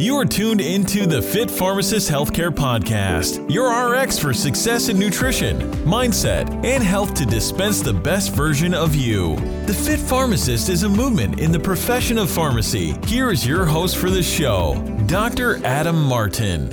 You are tuned into the Fit Pharmacist Healthcare Podcast, your RX for success in nutrition, mindset, and health to dispense the best version of you. The Fit Pharmacist is a movement in the profession of pharmacy. Here is your host for the show, Dr. Adam Martin.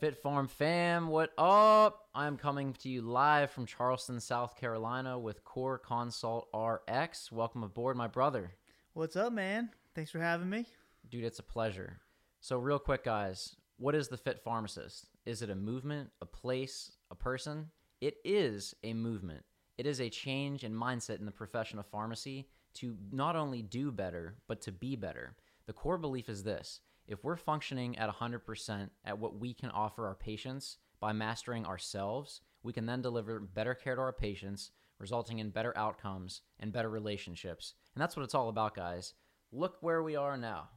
Fit Farm fam, what up? I'm coming to you live from Charleston, South Carolina with CorConsultRx. Welcome aboard, my brother. What's up, man? Thanks for having me. Dude, it's a pleasure. So, real quick, guys, what is the Fit Pharmacist? Is it a movement, a place, a person? It is a movement. It is a change in mindset in the profession of pharmacy to not only do better, but to be better. The core belief is this if we're functioning at 100% at what we can offer our patients by mastering ourselves, we can then deliver better care to our patients, resulting in better outcomes and better relationships. And that's what it's all about, guys. Look where we are now.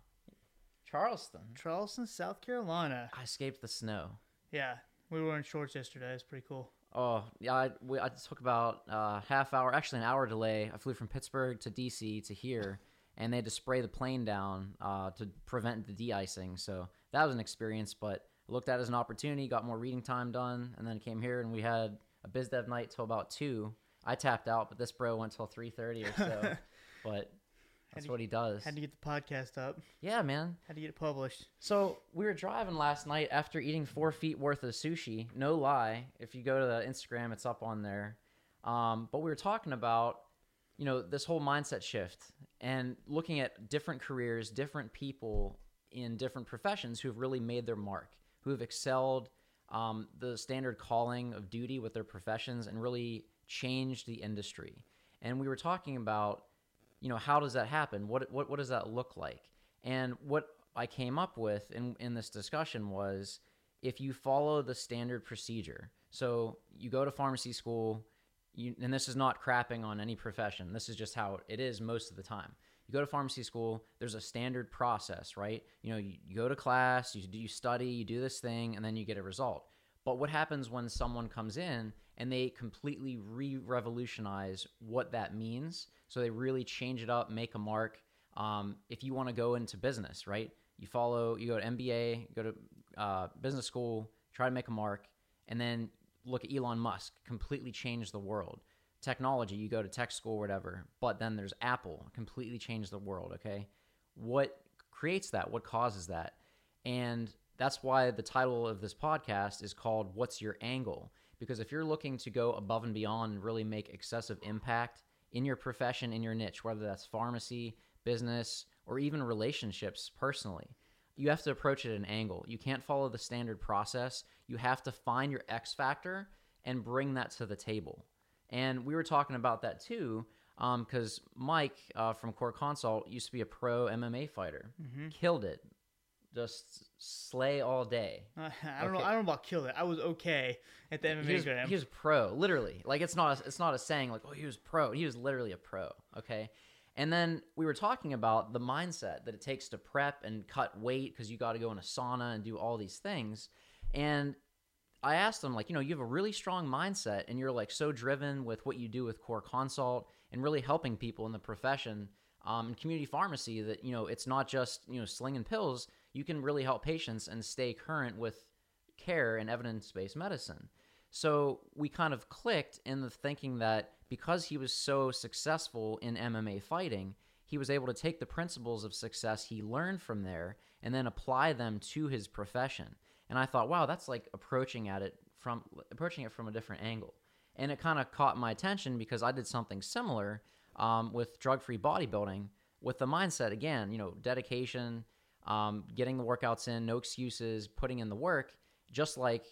Charleston. Charleston, South Carolina. I escaped the snow. Yeah, we were in shorts yesterday. It's pretty cool. Oh yeah, I, we, I took about uh, half hour, actually an hour delay. I flew from Pittsburgh to DC to here, and they had to spray the plane down uh, to prevent the de-icing. So that was an experience, but I looked at it as an opportunity. Got more reading time done, and then came here and we had a biz dev night till about two. I tapped out, but this bro went till three thirty or so. but that's to- what he does. Had to get the podcast up. Yeah, man. Had to get it published. So we were driving last night after eating four feet worth of sushi. No lie. If you go to the Instagram, it's up on there. Um, but we were talking about, you know, this whole mindset shift and looking at different careers, different people in different professions who've really made their mark, who have excelled um, the standard calling of duty with their professions and really changed the industry. And we were talking about you know how does that happen? What what what does that look like? And what i came up with in in this discussion was if you follow the standard procedure so you go to pharmacy school you, and this is not crapping on any profession. This is just how it is most of the time. You go to pharmacy school there's a standard process right? You know you, you go to class you you study you do this thing and then you get a result. But what happens when someone comes in and they completely re revolutionize what that means? So they really change it up, make a mark. Um, if you want to go into business, right? You follow, you go to MBA, go to uh, business school, try to make a mark, and then look at Elon Musk, completely change the world. Technology, you go to tech school, whatever, but then there's Apple, completely change the world, okay? What creates that? What causes that? And that's why the title of this podcast is called What's Your Angle? Because if you're looking to go above and beyond and really make excessive impact in your profession, in your niche, whether that's pharmacy, business, or even relationships personally, you have to approach it at an angle. You can't follow the standard process. You have to find your X factor and bring that to the table. And we were talking about that too, because Mike uh, from CorConsult used to be a pro MMA fighter, killed it, just slay all day. Uh, I don't know. I don't know about kill it. I was okay at the he MMA was, gram. he was pro, literally. Like it's not a, it's not a saying like oh he was pro. He was literally a pro. Okay, and then we were talking about the mindset that it takes to prep and cut weight because you got to go in a sauna and do all these things. And I asked him like you know you have a really strong mindset and you're like so driven with what you do with CorConsult and really helping people in the profession. Um, in community pharmacy, that you know, it's not just you know slinging pills. You can really help patients and stay current with care and evidence based medicine. So we kind of clicked in the thinking that because he was so successful in MMA fighting, he was able to take the principles of success he learned from there and then apply them to his profession. And I thought, wow, that's like approaching at it from approaching it from a different angle. And it kind of caught my attention because I did something similar um, with drug-free bodybuilding with the mindset again, you know, dedication, um, getting the workouts in, no excuses, putting in the work, just like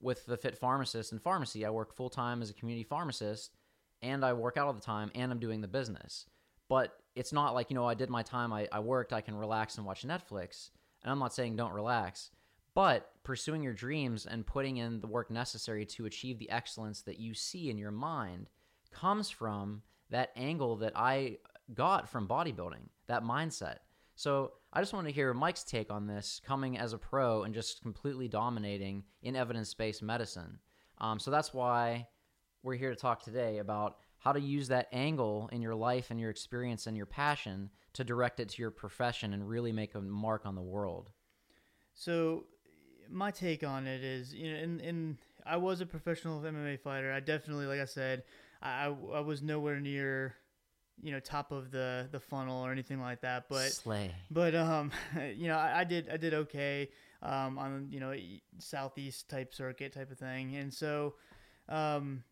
with the fit pharmacist in pharmacy. I work full time as a community pharmacist and I work out all the time and I'm doing the business. But it's not like, you know, I did my time, I, I worked, I can relax and watch Netflix. And I'm not saying don't relax, but pursuing your dreams and putting in the work necessary to achieve the excellence that you see in your mind comes from that angle that I got from bodybuilding, that mindset. So I just want to hear Mike's take on this, coming as a pro and just completely dominating in evidence based medicine. Um, so that's why we're here to talk today about how to use that angle in your life and your experience and your passion to direct it to your profession and really make a mark on the world. So, my take on it is, you know, in, in I was a professional MMA fighter. I definitely, like I said, I, I was nowhere near, you know, top of the, the funnel or anything like that. But Slay. but um, you know, I, I did I did okay um, on you know southeast type circuit type of thing, and so um,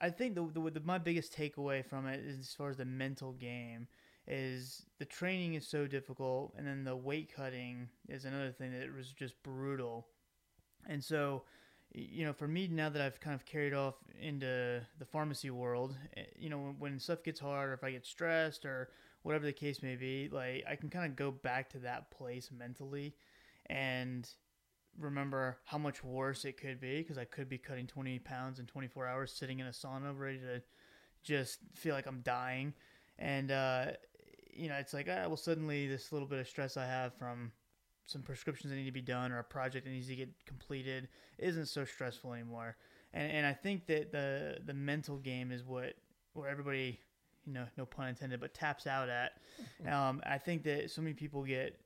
I think the, the, the my biggest takeaway from it is as far as the mental game is the training is so difficult, and then the weight cutting is another thing that was just brutal, and so you know, for me now that I've kind of carried off into the pharmacy world, eh, you know, when, when stuff gets hard or if I get stressed or whatever the case may be, like I can kind of go back to that place mentally and remember how much worse it could be because I could be cutting 20 pounds in 24 hours sitting in a sauna ready to just feel like I'm dying. And, uh, you know, it's like, ah, well, suddenly this little bit of stress I have from some prescriptions that need to be done or a project that needs to get completed isn't so stressful anymore. And, and I think that the, the mental game is what, where everybody, you know, no pun intended, but taps out at. Um, I think that so many people get,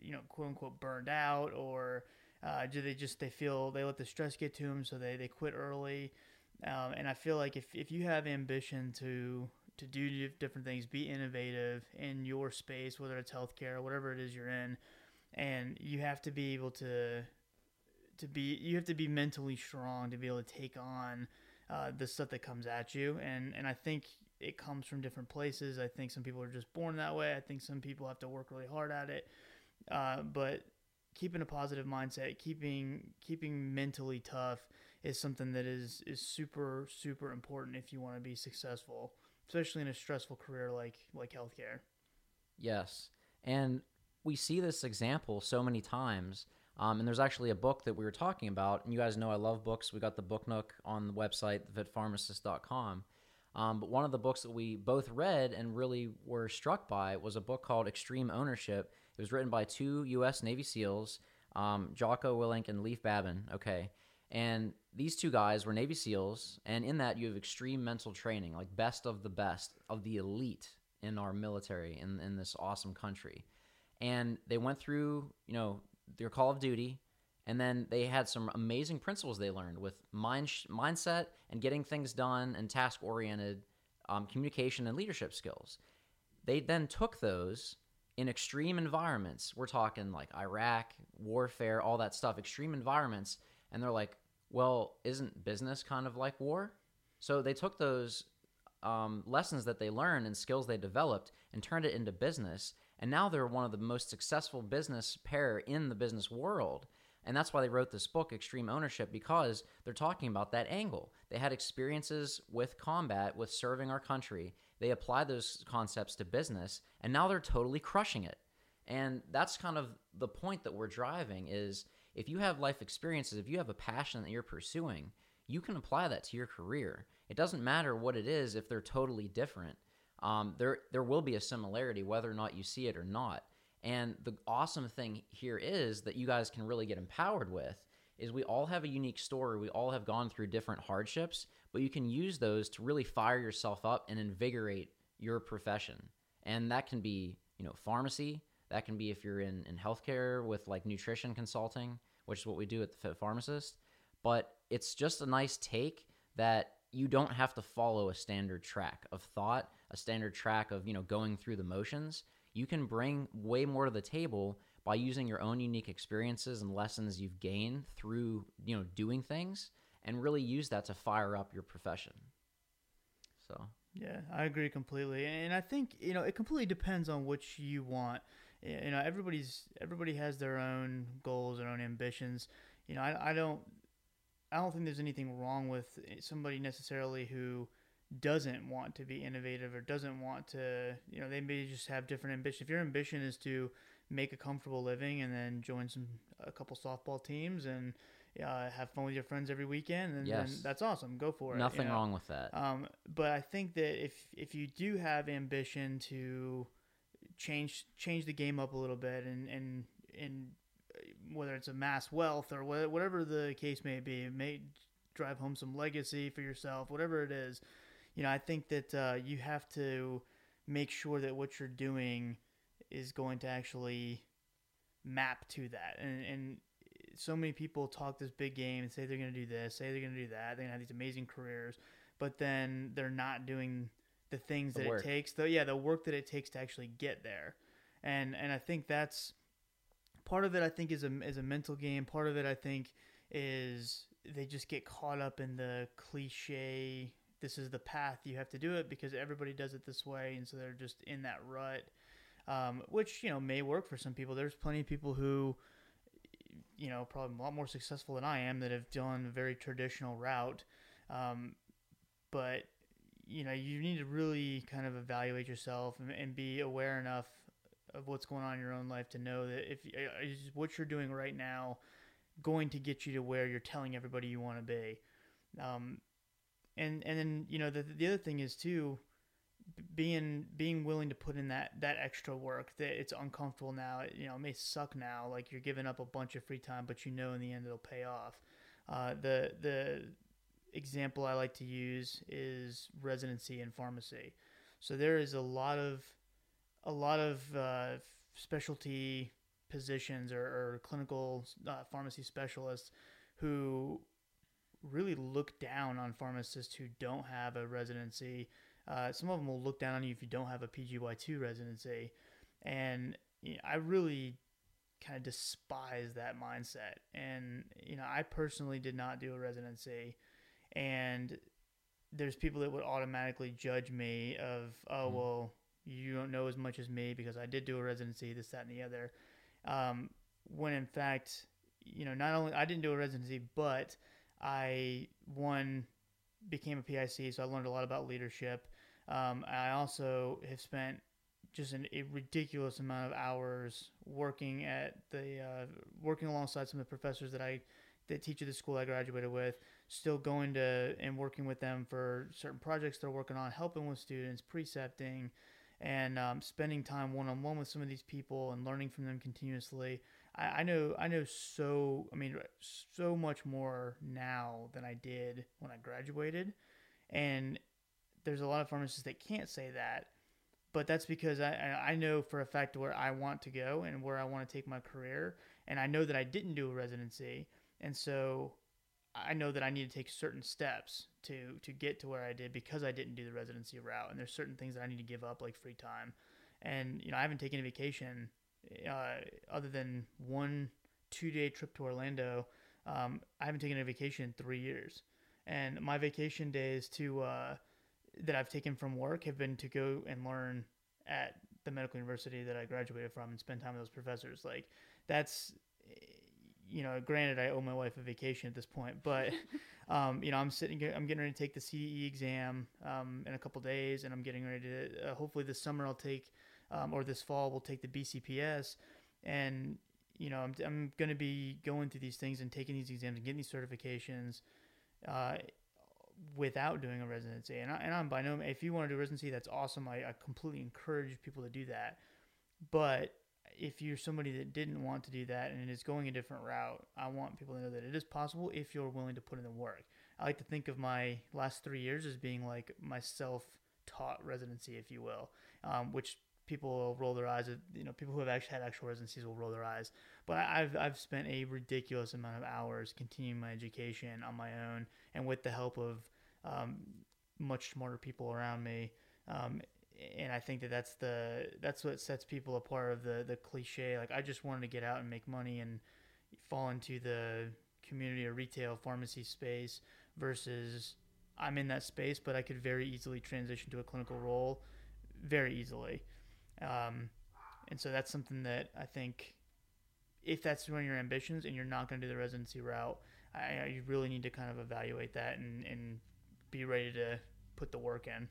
you know, quote unquote burned out or, uh, do they just they feel they let the stress get to them, so they, they quit early? Um, and I feel like if, if you have ambition to to do different things, be innovative in your space, whether it's healthcare or whatever it is you're in, and you have to be able to to be you have to be mentally strong to be able to take on uh, the stuff that comes at you, and and I think it comes from different places. I think some people are just born that way. I think some people have to work really hard at it, uh, but keeping a positive mindset, keeping keeping mentally tough is something that is is super super important if you want to be successful, especially in a stressful career like like healthcare. Yes, and we see this example so many times. Um, and there's actually a book that we were talking about, and you guys know I love books. We got the book nook on the website, thefitpharmacist.com. Um, but one of the books that we both read and really were struck by was a book called Extreme Ownership it was written by two U.S. Navy SEALs, um, Jocko Willink and Leif Babin. Okay. And these two guys were Navy SEALs, and in that you have extreme mental training, like best of the best of the elite in our military in, in this awesome country. And they went through, you know, their call of duty, and then they had some amazing principles they learned with mind mindset and getting things done and task oriented um, communication and leadership skills. They then took those in extreme environments, we're talking like Iraq, warfare, all that stuff, extreme environments, and they're like, well, isn't business kind of like war? So they took those um, lessons that they learned and skills they developed and turned it into business. And now they're one of the most successful business pair in the business world. And that's why they wrote this book, Extreme Ownership, because they're talking about that angle. They had experiences with combat, with serving our country. They applied those concepts to business, and now they're totally crushing it. And that's kind of the point that we're driving is if you have life experiences, if you have a passion that you're pursuing, you can apply that to your career. It doesn't matter what it is if they're totally different. Um, there, there will be a similarity whether or not you see it or not. And the awesome thing here is that you guys can really get empowered with is we all have a unique story. We all have gone through different hardships, but you can use those to really fire yourself up and invigorate your profession. And that can be, you know, pharmacy. That can be if you're in, in healthcare with like nutrition consulting, which is what we do at the Fit Pharmacist. But it's just a nice take that you don't have to follow a standard track of thought, a standard track of, you know, going through the motions you can bring way more to the table by using your own unique experiences and lessons you've gained through you know doing things and really use that to fire up your profession. So. Yeah i agree completely. And i think you know it completely depends on what you want. You know everybody's everybody has their own goals their own ambitions. You know i, I don't i don't think there's anything wrong with eh, somebody necessarily who doesn't want to be innovative or doesn't want to, you know, they may just have different ambition. If your ambition is to make a comfortable living and then join some a couple softball teams and uh, have fun with your friends every weekend, and yes. then that's awesome. Go for it. Nothing you know? wrong with that. Um, but I think that if if you do have ambition to change change the game up a little bit and and and uh, whether it's a mass wealth or whatever the case may be, may drive home some legacy for yourself, whatever it is you know, I think that uh, you have to make sure that what you're doing is going to actually map to that. And, and so many people talk this big game and say they're going to do this, say they're going to do that, they're going to have these amazing careers, but then they're not doing the things The that work. it takes. The yeah, the work that it takes to actually get there. And and I think that's part of it. I think is a is a mental game. Part of it, I think, is they just get caught up in the cliche. This is the path you have to do it because everybody does it this way, and so they're just in that rut, um, which you know may work for some people. There's plenty of people who, you know, probably a lot more successful than I am that have done a very traditional route, um, but you know you need to really kind of evaluate yourself and, and be aware enough of what's going on in your own life to know that if uh, is what you're doing right now going to get you to where you're telling everybody you want to be um, and and then you know the the other thing is too being being willing to put in that that extra work that it's uncomfortable now you know it may suck now like you're giving up a bunch of free time but you know in the end it'll pay off. Uh, the the example I like to use is residency in pharmacy. So there is a lot of a lot of uh, specialty positions or, or clinical uh, pharmacy specialists who really look down on pharmacists who don't have a residency. Uh, some of them will look down on you if you don't have a PGY2 residency. And you know, I really kind of despise that mindset. And, you know, I personally did not do a residency. And there's people that would automatically judge me of, oh, Mhm. well, you don't know as much as me because I did do a residency, this, that, and the other. Um, when in fact, you know, not only I didn't do a residency, but I one became a PIC, so I learned a lot about leadership. Um, I also have spent just an, a ridiculous amount of hours working at the uh, working alongside some of the professors that I that teach at the school I graduated with. Still going to and working with them for certain projects they're working on, helping with students, precepting, and um, spending time one on one with some of these people and learning from them continuously. I, I know I know so I mean so much more now than I did when I graduated, and there's a lot of pharmacists that can't say that, but that's because I I know for a fact where I want to go and where I want to take my career, and I know that I didn't do a residency, and so I know that I need to take certain steps to to get to where I did because I didn't do the residency route, and there's certain things that I need to give up like free time, and you know I haven't taken a vacation uh, other than one two day trip to Orlando. Um, I haven't taken a vacation in three years, and my vacation days to uh, that I've taken from work have been to go and learn at the medical university that I graduated from and spend time with those professors. Like that's you know, granted, I owe my wife a vacation at this point, but um, you know, I'm sitting, I'm getting ready to take the CDE exam um, in a couple days, and I'm getting ready to. Uh, hopefully, this summer I'll take, um, or this fall we'll take the BCPS, and you know, I'm I'm going to be going through these things and taking these exams and getting these certifications. Uh, without doing a residency, and, I, and I'm by no means, if you want to do residency, that's awesome. I, I completely encourage people to do that, but if you're somebody that didn't want to do that and is going a different route, I want people to know that it is possible if you're willing to put in the work. I like to think of my last three years as being like my self-taught residency, if you will, um, which people will roll their eyes. You know, people who have actually had actual residencies will roll their eyes. But I've I've spent a ridiculous amount of hours continuing my education on my own and with the help of um, much smarter people around me. Um, and I think that that's the that's what sets people apart of the the cliche. Like I just wanted to get out and make money and fall into the community or retail pharmacy space versus I'm in that space, but I could very easily transition to a clinical role very easily. Um, and so that's something that I think if that's one of your ambitions and you're not going to do the residency route, I, you really need to kind of evaluate that and, and be ready to put the work in.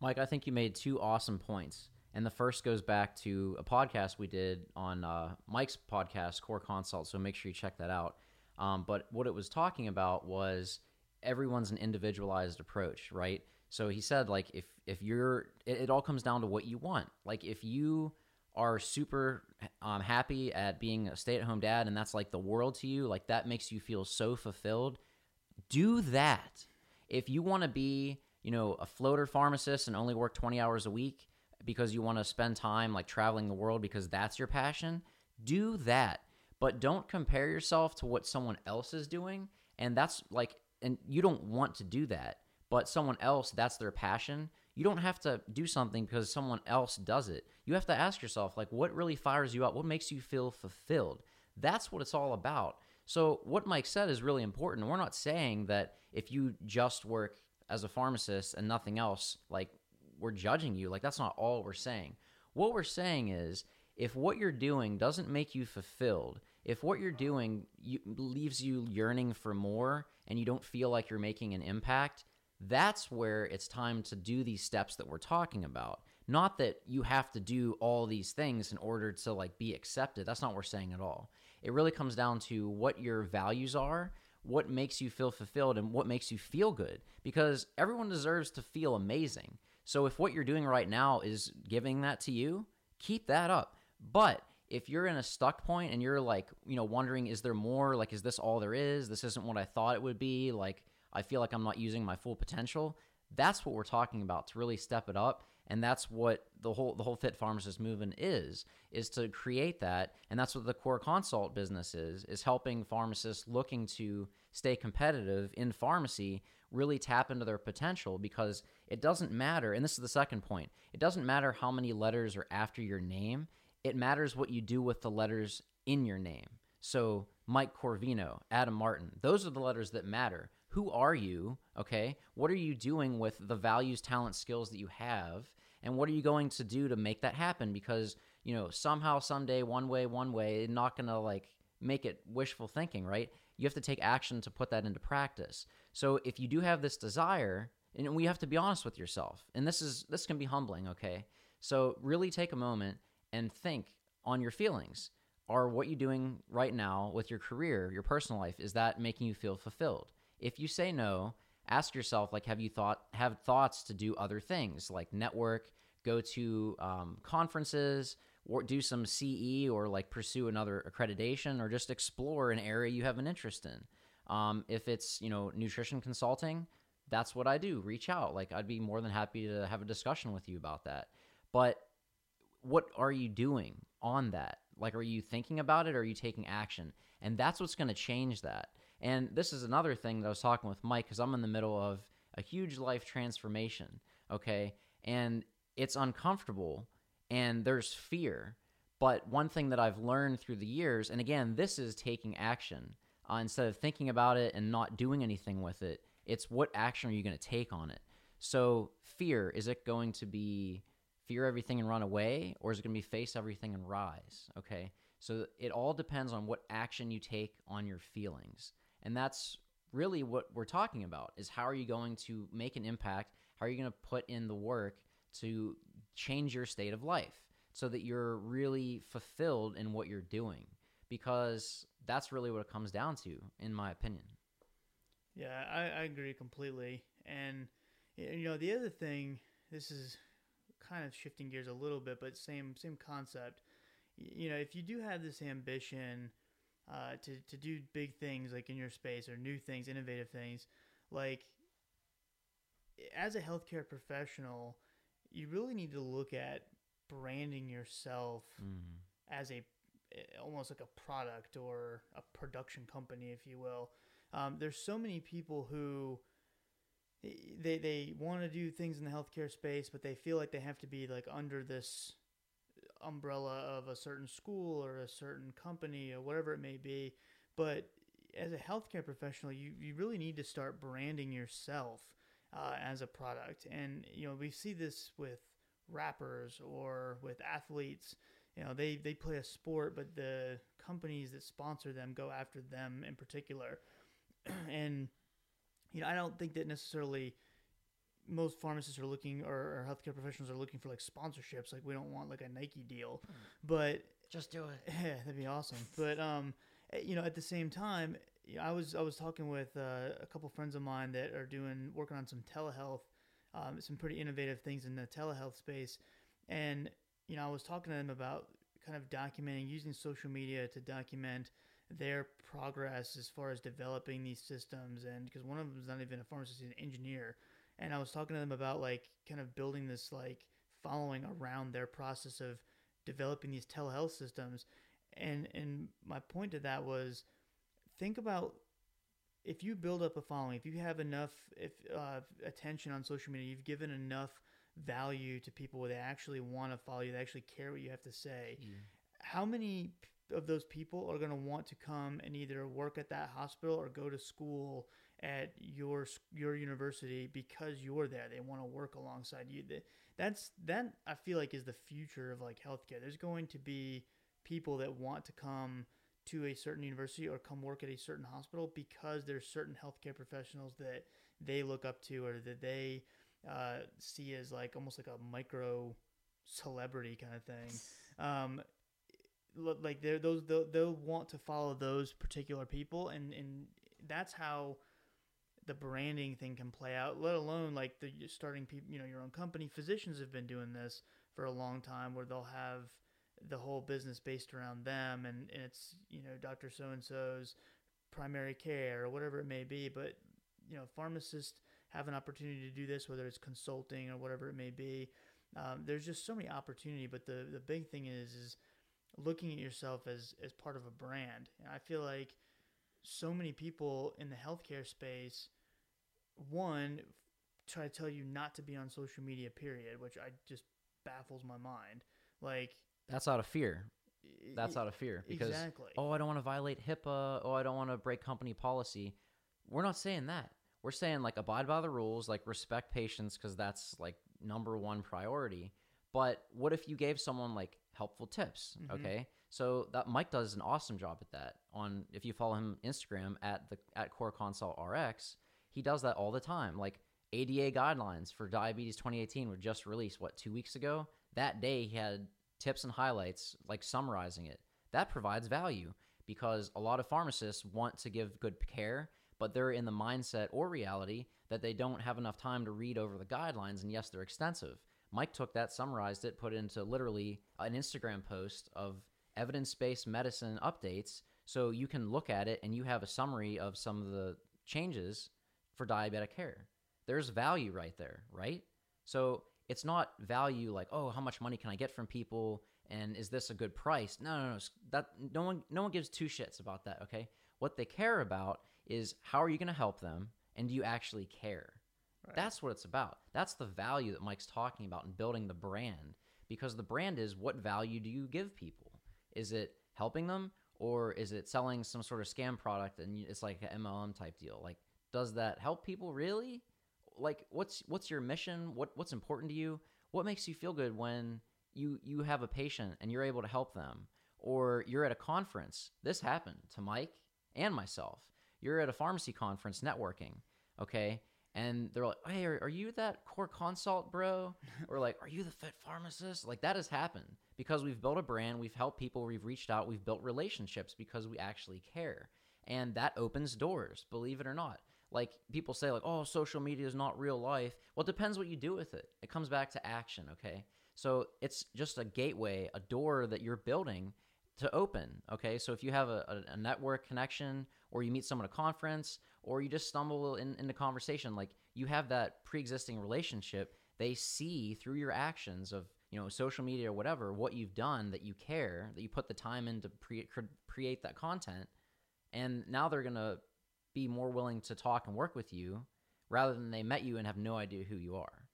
Mike, I think you made two awesome points. And the first goes back to a podcast we did on uh, Mike's podcast, CorConsult. So make sure you check that out. Um, but what it was talking about was everyone's an individualized approach, right? So he said, like, if if you're, it, it all comes down to what you want. Like, if you are super um, happy at being a stay at home dad and that's like the world to you, like that makes you feel so fulfilled, do that. If you want to be you know, a floater pharmacist and only work 20 hours a week because you want to spend time like traveling the world because that's your passion, do that. But don't compare yourself to what someone else is doing. And that's like, and you don't want to do that, but someone else, that's their passion. You don't have to do something because someone else does it. You have to ask yourself, like, what really fires you up? What makes you feel fulfilled? That's what it's all about. So, what Mike said is really important. We're not saying that if you just work as a pharmacist and nothing else, like, we're judging you. Like, that's not all we're saying. What we're saying is if what you're doing doesn't make you fulfilled, if what you're doing you, leaves you yearning for more and you don't feel like you're making an impact, that's where it's time to do these steps that we're talking about. Not that you have to do all these things in order to like be accepted. That's not what we're saying at all. It really comes down to what your values are, what makes you feel fulfilled and what makes you feel good because everyone deserves to feel amazing. So if what you're doing right now is giving that to you, keep that up. But if you're in a stuck point and you're like, you know, wondering, is there more? Like, is this all there is? This isn't what I thought it would be. Like, I feel like I'm not using my full potential. That's what we're talking about to really step it up. And that's what the whole the whole fit pharmacist movement is is to create that and that's what the core consult business is is helping pharmacists looking to stay competitive in pharmacy really tap into their potential because it doesn't matter and this is the second point it doesn't matter how many letters are after your name it matters what you do with the letters in your name. So, Mike Corvino, Adam Martin, those are the letters that matter. Who are you? Okay. What are you doing with the values, talent, skills that you have? And what are you going to do to make that happen? Because, you know, somehow, someday, one way, one way, not going to like make it wishful thinking, right? You have to take action to put that into practice. So, if you do have this desire, and we have to be honest with yourself, and this is this can be humbling, okay? So, really take a moment and think on your feelings. Are what you're doing right now with your career, your personal life, is that making you feel fulfilled? If you say no, ask yourself like have you thought have thoughts to do other things like network, go to um, conferences, or do some CE or like pursue another accreditation or just explore an area you have an interest in. Um, if it's you know nutrition consulting, that's what I do. Reach out. Like I'd be more than happy to have a discussion with you about that. But what are you doing on that? Like, are you thinking about it or are you taking action? And that's what's going to change that. And this is another thing that I was talking with Mike because I'm in the middle of a huge life transformation. Okay. And it's uncomfortable and there's fear. But one thing that I've learned through the years, and again, this is taking action uh, instead of thinking about it and not doing anything with it. It's what action are you going to take on it? So, fear, is it going to be fear everything and run away, or is it going to be face everything and rise? Okay. So it all depends on what action you take on your feelings. And that's really what we're talking about is how are you going to make an impact? How are you going to put in the work to change your state of life so that you're really fulfilled in what you're doing? Because that's really what it comes down to, in my opinion. Yeah, I, I agree completely. And, you know, the other thing, this is kind of shifting gears a little bit, but same same concept. You know, if you do have this ambition uh, to to do big things like in your space or new things, innovative things, like as a healthcare professional, you really need to look at branding yourself mm. as a almost like a product or a production company, if you will. Um, there's so many people who they they want to do things in the healthcare space, but they feel like they have to be like under this umbrella of a certain school or a certain company or whatever it may be. But as a healthcare professional, you, you really need to start branding yourself uh, as a product. And, you know, we see this with rappers or with athletes. You know, they, they play a sport, but the companies that sponsor them go after them in particular. and you know, I don't think that necessarily most pharmacists are looking or, or healthcare professionals are looking for like sponsorships. Like we don't want like a Nike deal, but just do it. Yeah, that'd be awesome. But um, eh, you know, at the same time, I was I was talking with uh, a couple friends of mine that are doing working on some telehealth, um, some pretty innovative things in the telehealth space, and you know, I was talking to them about kind of documenting using social media to document their progress as far as developing these systems and because one of them is not even a pharmacist he's an engineer and I was talking to them about like kind of building this like following around their process of developing these telehealth systems. And and my point to that was think about if you build up a following, if you have enough if uh, attention on social media, you've given enough value to people where they actually want to follow you, they actually care what you have to say. How many of those people are going to want to come and either work at that hospital or go to school at your your university because you're there? They want to work alongside you. That that's that I feel like is the future of like healthcare. There's going to be people that want to come to a certain university or come work at a certain hospital because there's certain healthcare professionals that they look up to or that they uh, see as like almost like a micro celebrity kind of thing. Um, like they're those they'll, they'll want to follow those particular people, and and that's how the branding thing can play out. Let alone like the starting people, you know, your own company. Physicians have been doing this for a long time, where they'll have the whole business based around them, and, and it's you know Doctor So and So's primary care or whatever it may be. But you know, pharmacists have an opportunity to do this, whether it's consulting or whatever it may be. Um, there's just so many opportunity, but the the big thing is is looking at yourself as as part of a brand. And I feel like so many people in the healthcare space, one, try to tell you not to be on social media. Period, which I just baffles my mind. Like That's out of fear. That's out of fear because exactly. oh, I don't want to violate HIPAA. Oh, I don't want to break company policy. We're not saying that. We're saying like abide by the rules, like respect patients because that's like number one priority. But what if you gave someone like helpful tips? Mhm. Okay, so that Mike does an awesome job at that. On if you follow him Instagram at the at CorConsultRx, he does that all the time. Like ADA guidelines for diabetes 2018 were just released what two weeks ago. That day he had tips and highlights like summarizing it. That provides value because a lot of pharmacists want to give good care, but they're in the mindset or reality that they don't have enough time to read over the guidelines. And yes, they're extensive. Mike took that, summarized it, put it into literally an Instagram post of evidence based medicine updates. So you can look at it and you have a summary of some of the changes for diabetic care. There's value right there, right? So it's not value like, oh, how much money can I get from people and is this a good price? No, no, no. That no one no one gives two shits about that, okay? What they care about is how are you going to help them and do you actually care? Right. That's what it's about. That's the value that Mike's talking about in building the brand because the brand is what value do you give people? Is it helping them or is it selling some sort of scam product and it's like an MLM type deal? Like does that help people really? Like what's what's your mission? What what's important to you? What makes you feel good when you you have a patient and you're able to help them or you're at a conference. This happened to Mike and myself. You're at a pharmacy conference networking, okay? And they're like, "Hey, are, are you that core consult, bro?" or like, "Are you the fit pharmacist?" Like that has happened because we've built a brand, we've helped people, we've reached out, we've built relationships because we actually care. And that opens doors, believe it or not. Like people say like, "Oh, social media is not real life." Well, it depends what you do with it. It comes back to action, okay? So it's just a gateway, a door that you're building to open. Okay, so if you have a, a, network connection, or you meet someone at a conference, or you just stumble in, into conversation, like you have that pre-existing relationship. They see through your actions of you know social media or whatever what you've done that you care, that you put the time in to pre- create that content, and now they're gonna be more willing to talk and work with you rather than they met you and have no idea who you are.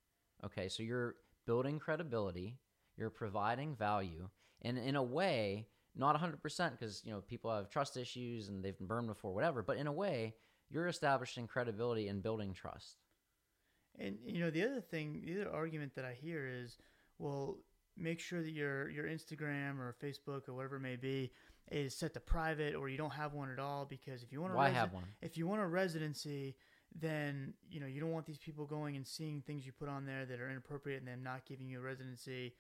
Okay, so you're building credibility, you're providing value, and in a way, not 100% because you know people have trust issues and they've been burned before, whatever. But in a way, you're establishing credibility and building trust. And you know, the other thing, the other argument that I hear is, well, make sure that your your Instagram or Facebook or whatever it may be is set to private, or you don't have one at all, because if you want to Why have one? if you want a residency, then you know you don't want these people going and seeing things you put on there that are inappropriate and then not giving you a residency.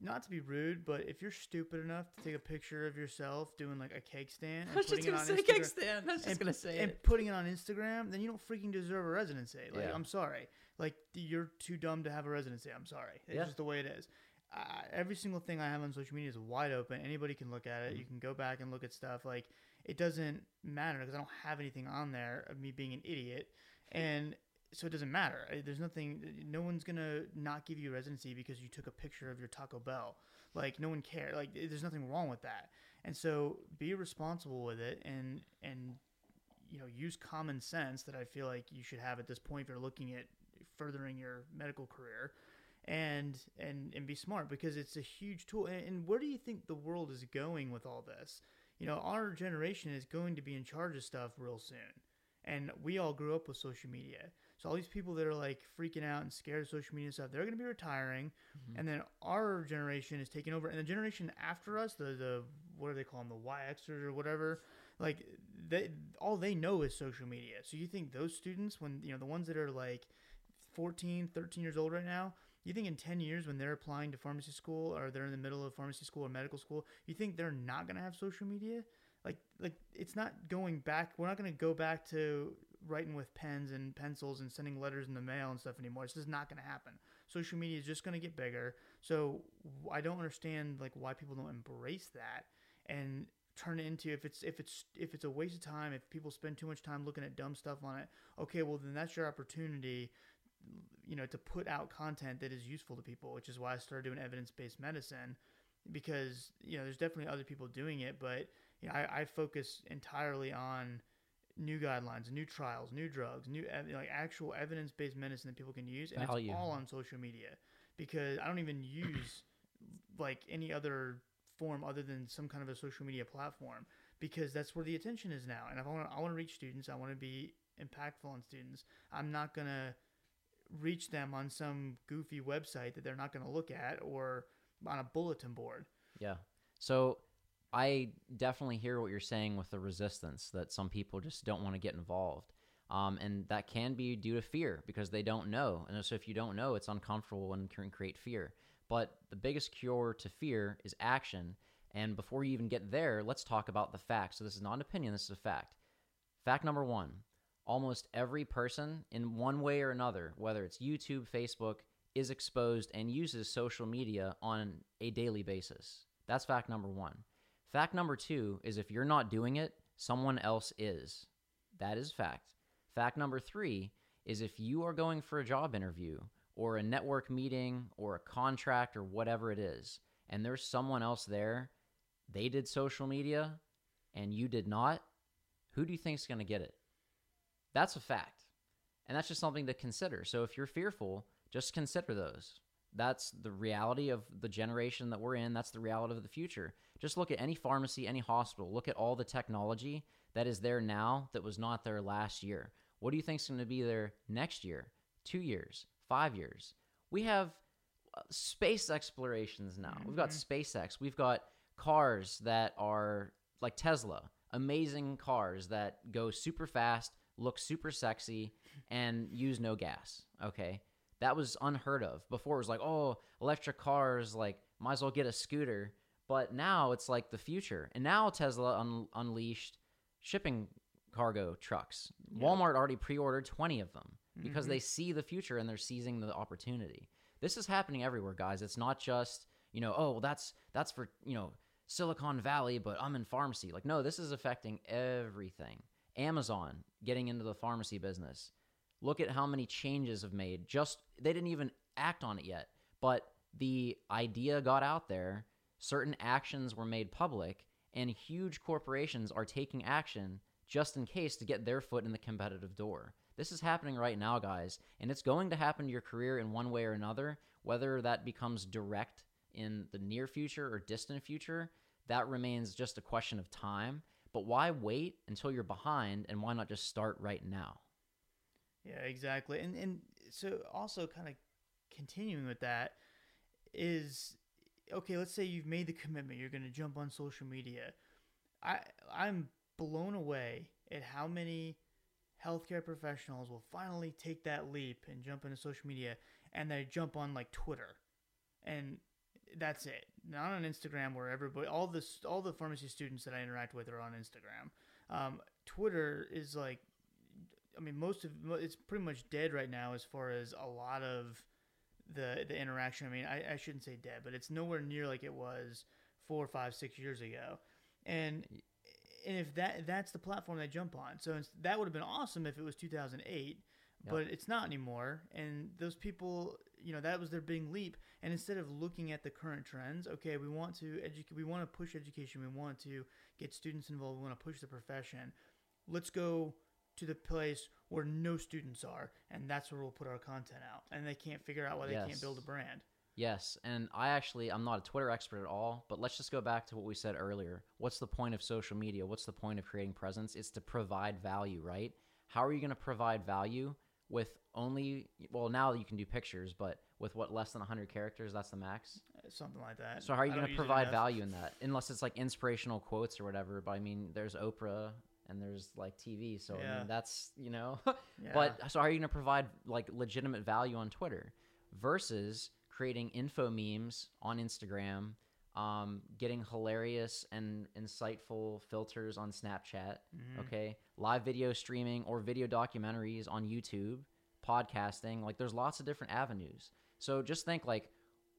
Not to be rude, but if you're stupid enough to take a picture of yourself doing like a cake stand and putting it on Instagram, stand. I was and, gonna say and putting it on Instagram, then you don't freaking deserve a residency. Like, Yeah. I'm sorry. Like, you're too dumb to have a residency. I'm sorry. It's Yeah. just the way it is. I, every single thing I have on social media is wide open. Anybody can look at it. Mm-hmm. You can go back and look at stuff. Like, it doesn't matter because I don't have anything on there of me being an idiot. And so it doesn't matter. There's nothing. No one's gonna not give you residency because you took a picture of your Taco Bell. Like no one cares. Like there's nothing wrong with that. And so be responsible with it and and you know use common sense that I feel like you should have at this point if you're looking at furthering your medical career and and and be smart because it's a huge tool. And, and where do you think the world is going with all this? You know our generation is going to be in charge of stuff real soon. And we all grew up with social media. So all these people that are like freaking out and scared of social media and stuff they're going to be retiring. Mm-hmm. And then our generation is taking over. And the generation after us the the what do they call them the y-xers or whatever like they all they know is social media. So you think those students when you know the ones that are like 14 13 years old right now you think in 10 years when they're applying to pharmacy school or they're in the middle of pharmacy school or medical school you think they're not going to have social media? Like like it's not going back we're not going to go back to writing with pens and pencils and sending letters in the mail and stuff anymore. It's just not going to happen. Social media is just going to get bigger. So i don't understand like why people don't embrace that and turn it into if it's if it's if it's a waste of time if people spend too much time looking at dumb stuff on it okay well then that's your opportunity you know to put out content that is useful to people which is why i started doing evidence-based medicine because you know there's definitely other people doing it but you know, I, I focus entirely on new guidelines new trials new drugs new like actual evidence-based medicine that people can use and Value. it's all on social media because i don't even use like any other form other than some kind of a social media platform because that's where the attention is now and if i want to i want to reach students i want to be impactful on students i'm not going to reach them on some goofy website that they're not going to look at or on a bulletin board. Yeah. So I definitely hear what you're saying with the resistance that some people just don't want to get involved. Um, and that can be due to fear because they don't know. And so if you don't know, it's uncomfortable and can create fear. But the biggest cure to fear is action. And before you even get there, let's talk about the facts. So this is not an opinion, this is a fact. Fact number one almost every person, in one way or another, whether it's YouTube, Facebook, is exposed and uses social media on a daily basis. That's fact number one. Fact number two is if you're not doing it, someone else is. That is fact. Fact number three is if you are going for a job interview or a network meeting or a contract or whatever it is, and there's someone else there, they did social media and you did not, who do you think is going to get it? That's a fact. And that's just something to consider. So if you're fearful, just consider those. That's the reality of the generation that we're in. That's the reality of the future. Just look at any pharmacy, any hospital. Look at all the technology that is there now that was not there last year. What do you think is going to be there next year, two years, five years? We have uh, space explorations now. We've got SpaceX. We've got cars that are like Tesla, amazing cars that go super fast, look super sexy, and use no gas. Okay. That was unheard of. Before it was like, oh, electric cars, like, might as well get a scooter. But now it's like the future. And now Tesla un- unleashed shipping cargo trucks. Walmart already pre ordered 20 of them because mm-hmm. they see the future and they're seizing the opportunity. This is happening everywhere, guys. It's not just, you know, oh, well, that's that's for, you know, Silicon Valley, but I'm in pharmacy. Like, no, this is affecting everything. Amazon getting into the pharmacy business. Look at how many changes have made. Just they didn't even act on it yet, but the idea got out there. Certain actions were made public, and huge corporations are taking action just in case to get their foot in the competitive door. This is happening right now, guys, and it's going to happen to your career in one way or another, whether that becomes direct in the near future or distant future. That remains just a question of time. But why wait until you're behind and why not just start right now? Yeah, exactly. And and so also kind of continuing with that is okay, let's say you've made the commitment, you're going to jump on social media. I I'm blown away at how many healthcare professionals will finally take that leap and jump into social media and they jump on like Twitter. And that's it. Not on Instagram where everybody all this all the pharmacy students that I interact with are on Instagram. Um, Twitter is like I mean, most of it's pretty much dead right now as far as a lot of the the interaction. I mean, I, I shouldn't say dead, but it's nowhere near like it was four, five, six years ago. And and if that that's the platform they jump on, so it's, that would have been awesome if it was 2008. Yep. but it's not anymore. And those people, you know, that was their big leap. And instead of looking at the current trends, okay, we want to educate, we want to push education, we want to get students involved, we want to push the profession. Let's go to the place where no students are, and that's where we'll put our content out. And they can't figure out why they Yes. can't build a brand. Yes, and I actually I'm not a Twitter expert at all, but let's just go back to what we said earlier. What's the point of social media? What's the point of creating presence? It's to provide value, right? How are you going to provide value with only well, now you can do pictures, but with what less than 100 characters, that's the max. Something like that. So how are you going to provide value in that? Unless it's like inspirational quotes or whatever, but I mean, there's Oprah and there's like TV, so I mean, that's, you know, Yeah. but so how are you going to provide like legitimate value on Twitter versus creating info memes on Instagram, um, getting hilarious and insightful filters on Snapchat, Mm-hmm. okay, live video streaming or video documentaries on YouTube, podcasting, like there's lots of different avenues. So just think like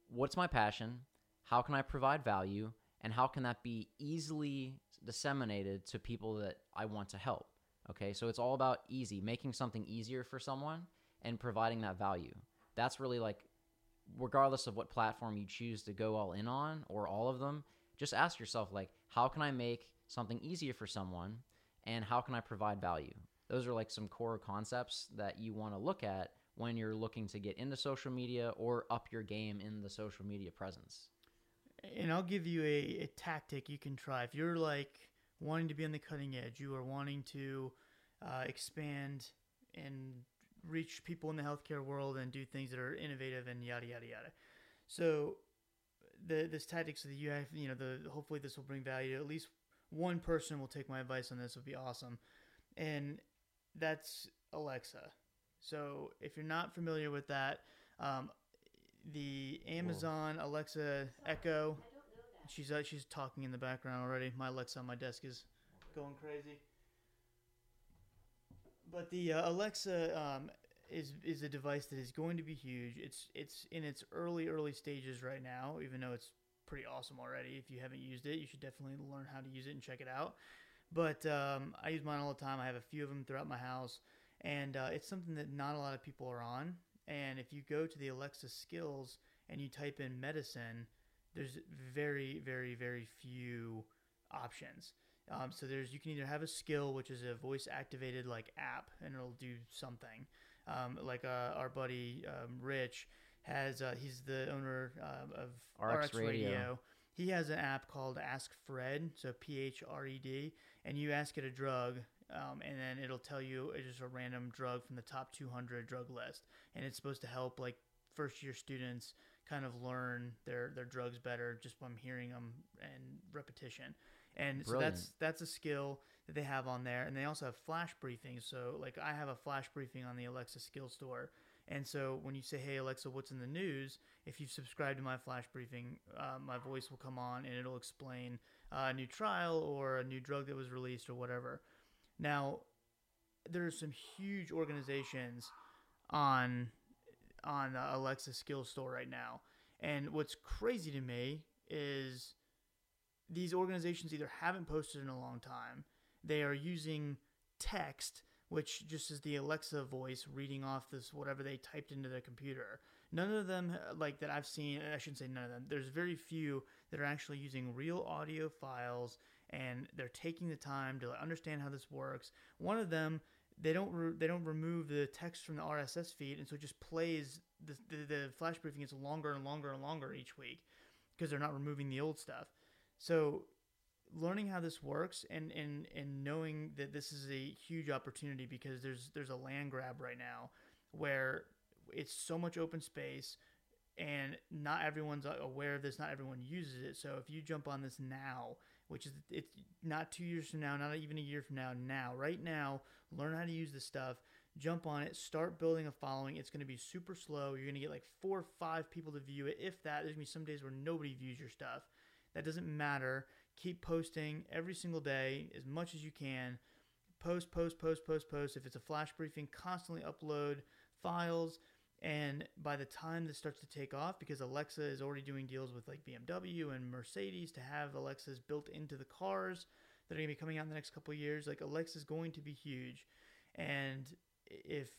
what's my passion? How can I provide value? And how can that be easily disseminated to people that I want to help? Okay, so it's all about easy, making something easier for someone and providing that value. That's really like, regardless of what platform you choose to go all in on or all of them, just ask yourself, like, how can I make something easier for someone and how can I provide value? Those are like some core concepts that you want to look at when you're looking to get into social media or up your game in the social media presence. And I'll give you a, a tactic you can try. If you're like wanting to be on the cutting edge, you are wanting to uh, expand and reach people in the healthcare world and do things that are innovative and yada yada yada. So the this tactics that you have, you know, the hopefully this will bring value. At least one person will take my advice on this. Would be awesome, and that's Alexa. So if you're not familiar with that, um, the Amazon Alexa Echo. She's uh, she's talking in the background already. My Alexa on my desk is going crazy. But the uh, Alexa um, is is a device that is going to be huge. It's it's in its early early stages right now, even though it's pretty awesome already. If you haven't used it, you should definitely learn how to use it and check it out. But um, I use mine all the time. I have a few of them throughout my house, and uh, it's something that not a lot of people are on. And if you go to the Alexa skills and you type in medicine, there's very, very, very few options. Um, so there's you can either have a skill, which is a voice activated like app, and it'll do something. Um, like uh, our buddy um, Rich has, uh, he's the owner uh, of RX Radio. He has an app called Ask Phred, so P H R E D, and you ask it a drug, um, and then it'll tell you it's just a random drug from the top 200 drug list, and it's supposed to help like first year students kind of learn their their drugs better just from hearing them and repetition. And so that's that's a skill that they have on there, and they also have flash briefings. So like I have a flash briefing on the Alexa Skill Store. And so when you say, "Hey Alexa, what's in the news?" If you've subscribed to my flash briefing, uh, my voice will come on and it'll explain uh, a new trial or a new drug that was released or whatever. Now, there are some huge organizations on on uh, Alexa Skill Store right now, and what's crazy to me is these organizations either haven't posted in a long time, they are using text, which just is the Alexa voice reading off this whatever they typed into their computer. None of them, like that I've seen, I shouldn't say none of them. There's very few that are actually using real audio files and they're taking the time to understand how this works. One of them, they don't re- they don't remove the text from the RSS feed, and so it just plays the the, the flash briefing gets longer and longer and longer each week because they're not removing the old stuff. So learning how this works and, and, and knowing that this is a huge opportunity because there's there's a land grab right now where it's so much open space and not everyone's aware of this not everyone uses it. So if you jump on this now which is it's not two years from now not even a year from now now right now learn how to use this stuff jump on it start building a following. It's going to be super slow. You're going to get like four or five people to view it. If that there's going to be some days where nobody views your stuff that doesn't matter. Keep posting every single day as much as you can. Post post post post post. If it's a flash briefing constantly upload files. And by the time this starts to take off because alexa is already doing deals with like bmw and mercedes to have alexas built into the cars that are going to be coming out in the next couple years like alexa is going to be huge. And if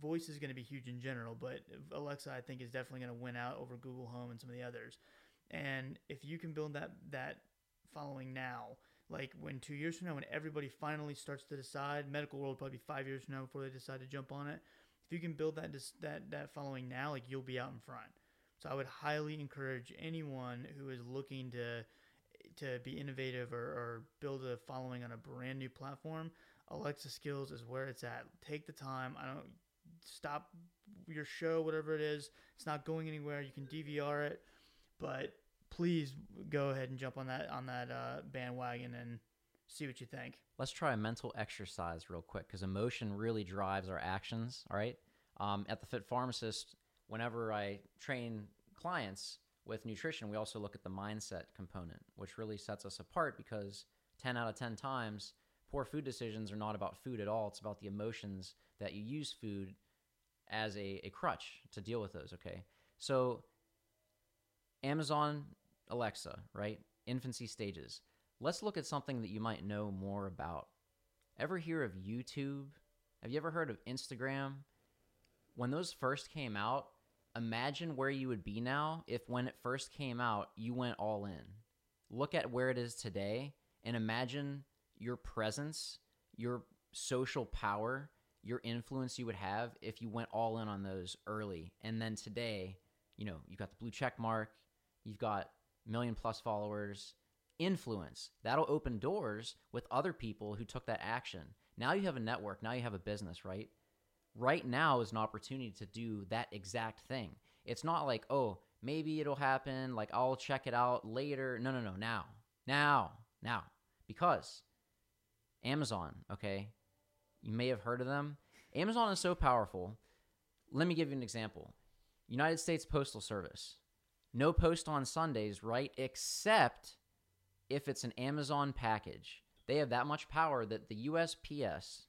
voice is going to be huge in general, but Alexa I think is definitely going to win out over Google Home and some of the others. And if you can build that that following now, like when two years from now, when everybody finally starts to decide, medical world probably five years from now before they decide to jump on it. If you can build that that that following now, like you'll be out in front. So I would highly encourage anyone who is looking to to be innovative or, or build a following on a brand new platform. Alexa Skills is where it's at. Take the time. I don't stop your show, whatever it is. It's not going anywhere. You can DVR it, but please go ahead and jump on that on that uh, bandwagon and see what you think. Let's try a mental exercise real quick because emotion really drives our actions. All right. Um, at the Fit Pharmacist, whenever I train clients with nutrition, we also look at the mindset component, which really sets us apart because 10 out of 10 times, poor food decisions are not about food at all. It's about the emotions that you use food as a, a crutch to deal with those. Okay. So, Amazon Alexa, right? Infancy stages. Let's look at something that you might know more about. Ever hear of YouTube? Have you ever heard of Instagram? When those first came out, imagine where you would be now if when it first came out, you went all in. Look at where it is today and imagine your presence, your social power, your influence you would have if you went all in on those early. And then today, you know, you've got the blue check mark, you've got million plus followers, influence. That'll open doors with other people who took that action. Now you have a network, now you have a business, right? Right now is an opportunity to do that exact thing. It's not like, oh, maybe it'll happen, like I'll check it out later. No, no, no, now. Now, now. Because Amazon, okay? You may have heard of them. Amazon is so powerful. Let me give you an example. United States Postal Service no post on Sundays, right? Except if it's an Amazon package. They have that much power that the USPS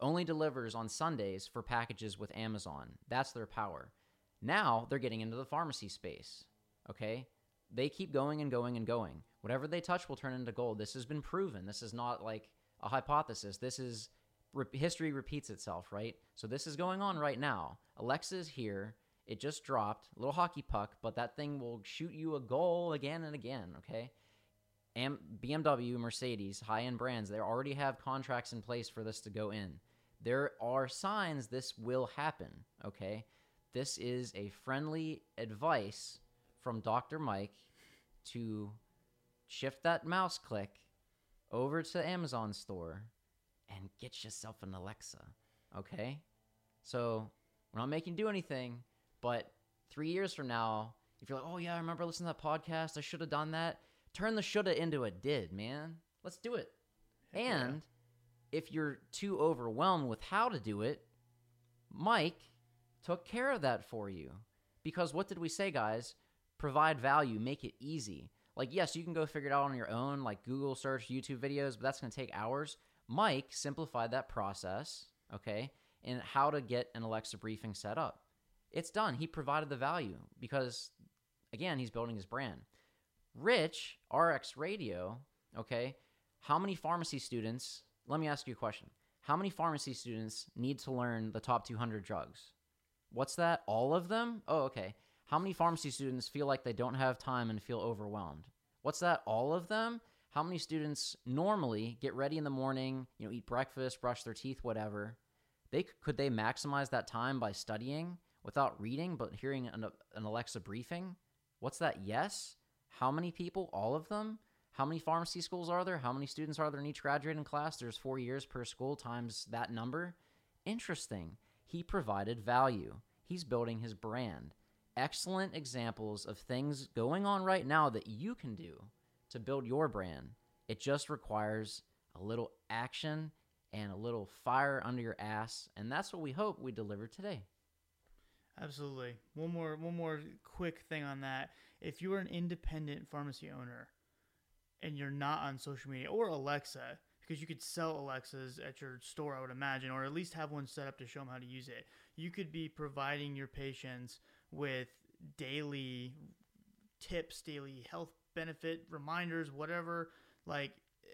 only delivers on Sundays for packages with Amazon. That's their power. Now they're getting into the pharmacy space. Okay? They keep going and going and going. Whatever they touch will turn into gold. This has been proven. This is not like a hypothesis. This is history repeats itself, right? So this is going on right now. Alexa is here. It just dropped, a little hockey puck, but that thing will shoot you a goal again and again, okay? BMW, Mercedes, high end brands, they already have contracts in place for this to go in. There are signs this will happen, okay? This is a friendly advice from Dr. Mike to shift that mouse click over to Amazon store and get yourself an Alexa, okay? So, we're not making you do anything but three years from now, if you're like, oh yeah, I remember listening to that podcast, I should have done that. Turn the shoulda into a did, man. Let's do it. Heck and yeah. if you're too overwhelmed with how to do it, Mike took care of that for you. Because what did we say, guys? Provide value, make it easy. Like, yes, you can go figure it out on your own, like Google search, YouTube videos, but that's going to take hours. Mike simplified that process, okay, and how to get an Alexa briefing set up it's done. He provided the value because, again, he's building his brand. Rich, RX Radio, okay, how many pharmacy students, let me ask you a question. How many pharmacy students need to learn the top 200 drugs? What's that? All of them? Oh, okay. How many pharmacy students feel like they don't have time and feel overwhelmed? What's that? All of them? How many students normally get ready in the morning, you know, eat breakfast, brush their teeth, whatever? They could they maximize that time by studying? Without reading but hearing an, an Alexa briefing? What's that? Yes. How many people? All of them? How many pharmacy schools are there? How many students are there in each graduating class? There's four years per school times that number. Interesting. He provided value. He's building his brand. Excellent examples of things going on right now that you can do to build your brand. It just requires a little action and a little fire under your ass. And that's what we hope we deliver today. Absolutely. One more one more quick thing on that. If you are an independent pharmacy owner and you're not on social media or Alexa, because you could sell Alexas at your store, I would imagine, or at least have one set up to show them how to use it. You could be providing your patients with daily tips, daily health benefit reminders, whatever. Like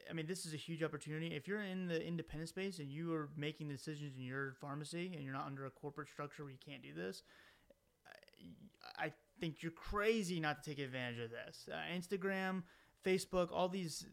I mean, this is a huge opportunity. If you're in the independent space and you are making decisions in your pharmacy and you're not under a corporate structure where you can't do this, I, think you're crazy not to take advantage of this. Uh, Instagram, Facebook, all these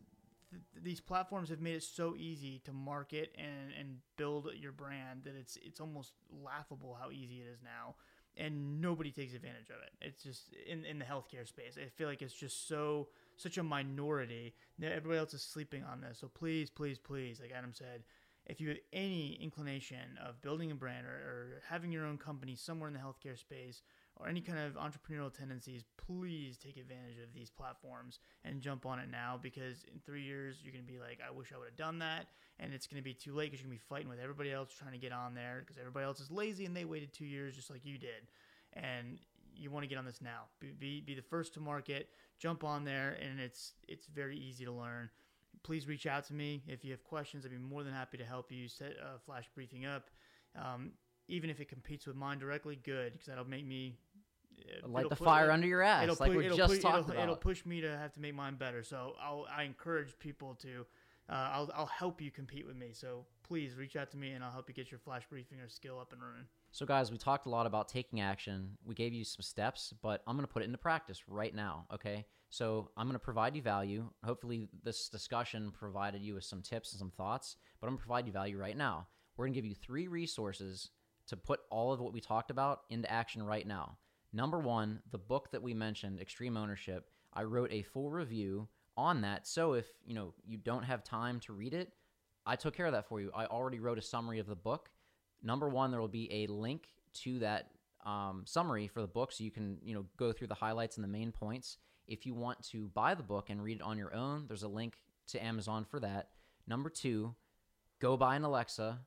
th- these platforms have made it so easy to market and, and build your brand that it's it's almost laughable how easy it is now and nobody takes advantage of it. It's just in, in the healthcare space. I feel like it's just so such a minority that everybody else is sleeping on this. So please, please, please, like Adam said, if you have any inclination of building a brand or, or having your own company somewhere in the healthcare space or any kind of entrepreneurial tendencies, please take advantage of these platforms and jump on it now because in three years you're going to be like, I wish I would have done that. And it's going to be too late because you're going to be fighting with everybody else trying to get on there because everybody else is lazy and they waited two years just like you did. And you want to get on this now. Be, be, be the first to market, jump on there, and it's it's very easy to learn. Please reach out to me if you have questions. I'd be more than happy to help you set a flash briefing up. Um, even if it competes with mine directly, good because that'll make me uh, Light the put- fire it- under your ass, it'll like pu- we it'll just pu- talked it'll, about. It'll push me to have to make mine better. So I'll I encourage people to. Uh, I'll, I'll help you compete with me. So please reach out to me and I'll help you get your flash briefing or skill up and running. So, guys, we talked a lot about taking action. We gave you some steps, but I'm going to put it into practice right now. Okay. So, I'm going to provide you value. Hopefully, this discussion provided you with some tips and some thoughts, but I'm going to provide you value right now. We're going to give you three resources to put all of what we talked about into action right now. Number one, the book that we mentioned, Extreme Ownership. I wrote a full review on that. So, if you know you don't have time to read it, I took care of that for you. I already wrote a summary of the book number one there will be a link to that um, summary for the book so you can you know go through the highlights and the main points if you want to buy the book and read it on your own there's a link to amazon for that number two go buy an alexa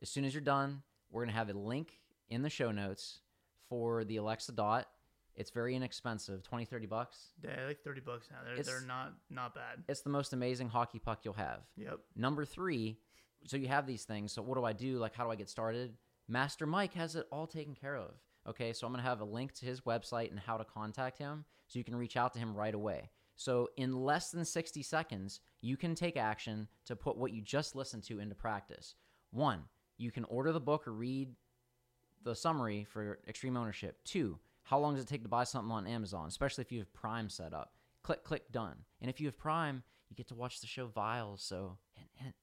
as soon as you're done we're going to have a link in the show notes for the alexa dot it's very inexpensive 20 30 bucks Yeah, like thirty bucks now. They're, It's- they're not not bad. it's the most amazing hockey puck you'll have Yep. Number three, so you have these things. So what do I do? Like, how do I get started? Master Mike has it all taken care of. Okay, so I'm gonna have a link to his website and how to contact him, so you can reach out to him right away. So in less than 60 seconds, you can take action to put what you just listened to into practice. One, you can order the book or read the summary for extreme ownership. Two, how long does it take to buy something on Amazon, especially if you have Prime set up? Click, click, done. And if you have Prime, you get to watch the show Vials. So, hint, hint.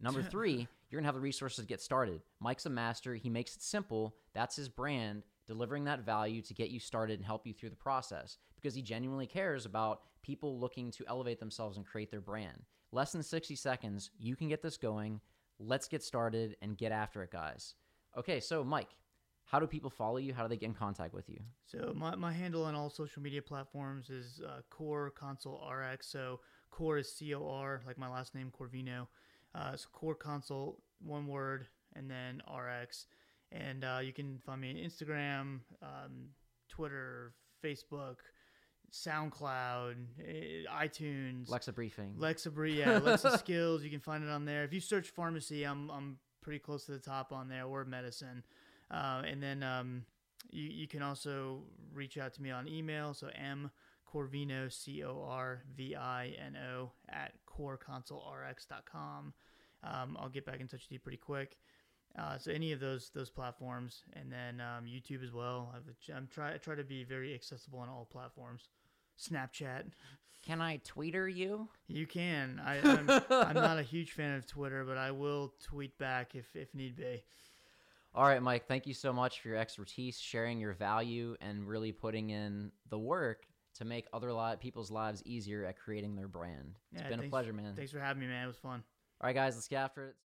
Number three, you're gonna have the resources to get started. Mike's a master. He makes it simple. That's his brand, delivering that value to get you started and help you through the process because he genuinely cares about people looking to elevate themselves and create their brand. Less than 60 seconds, you can get this going. Let's get started and get after it, guys. Okay, so Mike, how do people follow you? How do they get in contact with you? So my, my handle on all social media platforms is uh, CorConsultRx. So Core is C O R, like my last name Corvino. Uh, so CorConsult, one word, and then RX. And uh, you can find me on Instagram, um, Twitter, Facebook, SoundCloud, eh, iTunes, Lexa Briefing. Lexa Brie, yeah, Lexa Skills. You can find it on there. If you search pharmacy, I'm I'm pretty close to the top on there, or medicine. Uh, and then um, you you can also reach out to me on email. So M Corvino C O R V I N O at corconsultrx.com. Um, I'll get back in touch with you pretty quick. Uh, so any of those those platforms, and then um, YouTube as well. I've, I'm try I try to be very accessible on all platforms. Snapchat. Can I tweeter you? You can. I, I'm, I'm not a huge fan of Twitter, but I will tweet back if, if need be. All right, Mike, thank you so much for your expertise, sharing your value, and really putting in the work to make other li- people's lives easier at creating their brand. It's Yeah, been a pleasure, man. Thanks for having me, man. It was fun. All right, guys, let's get after it.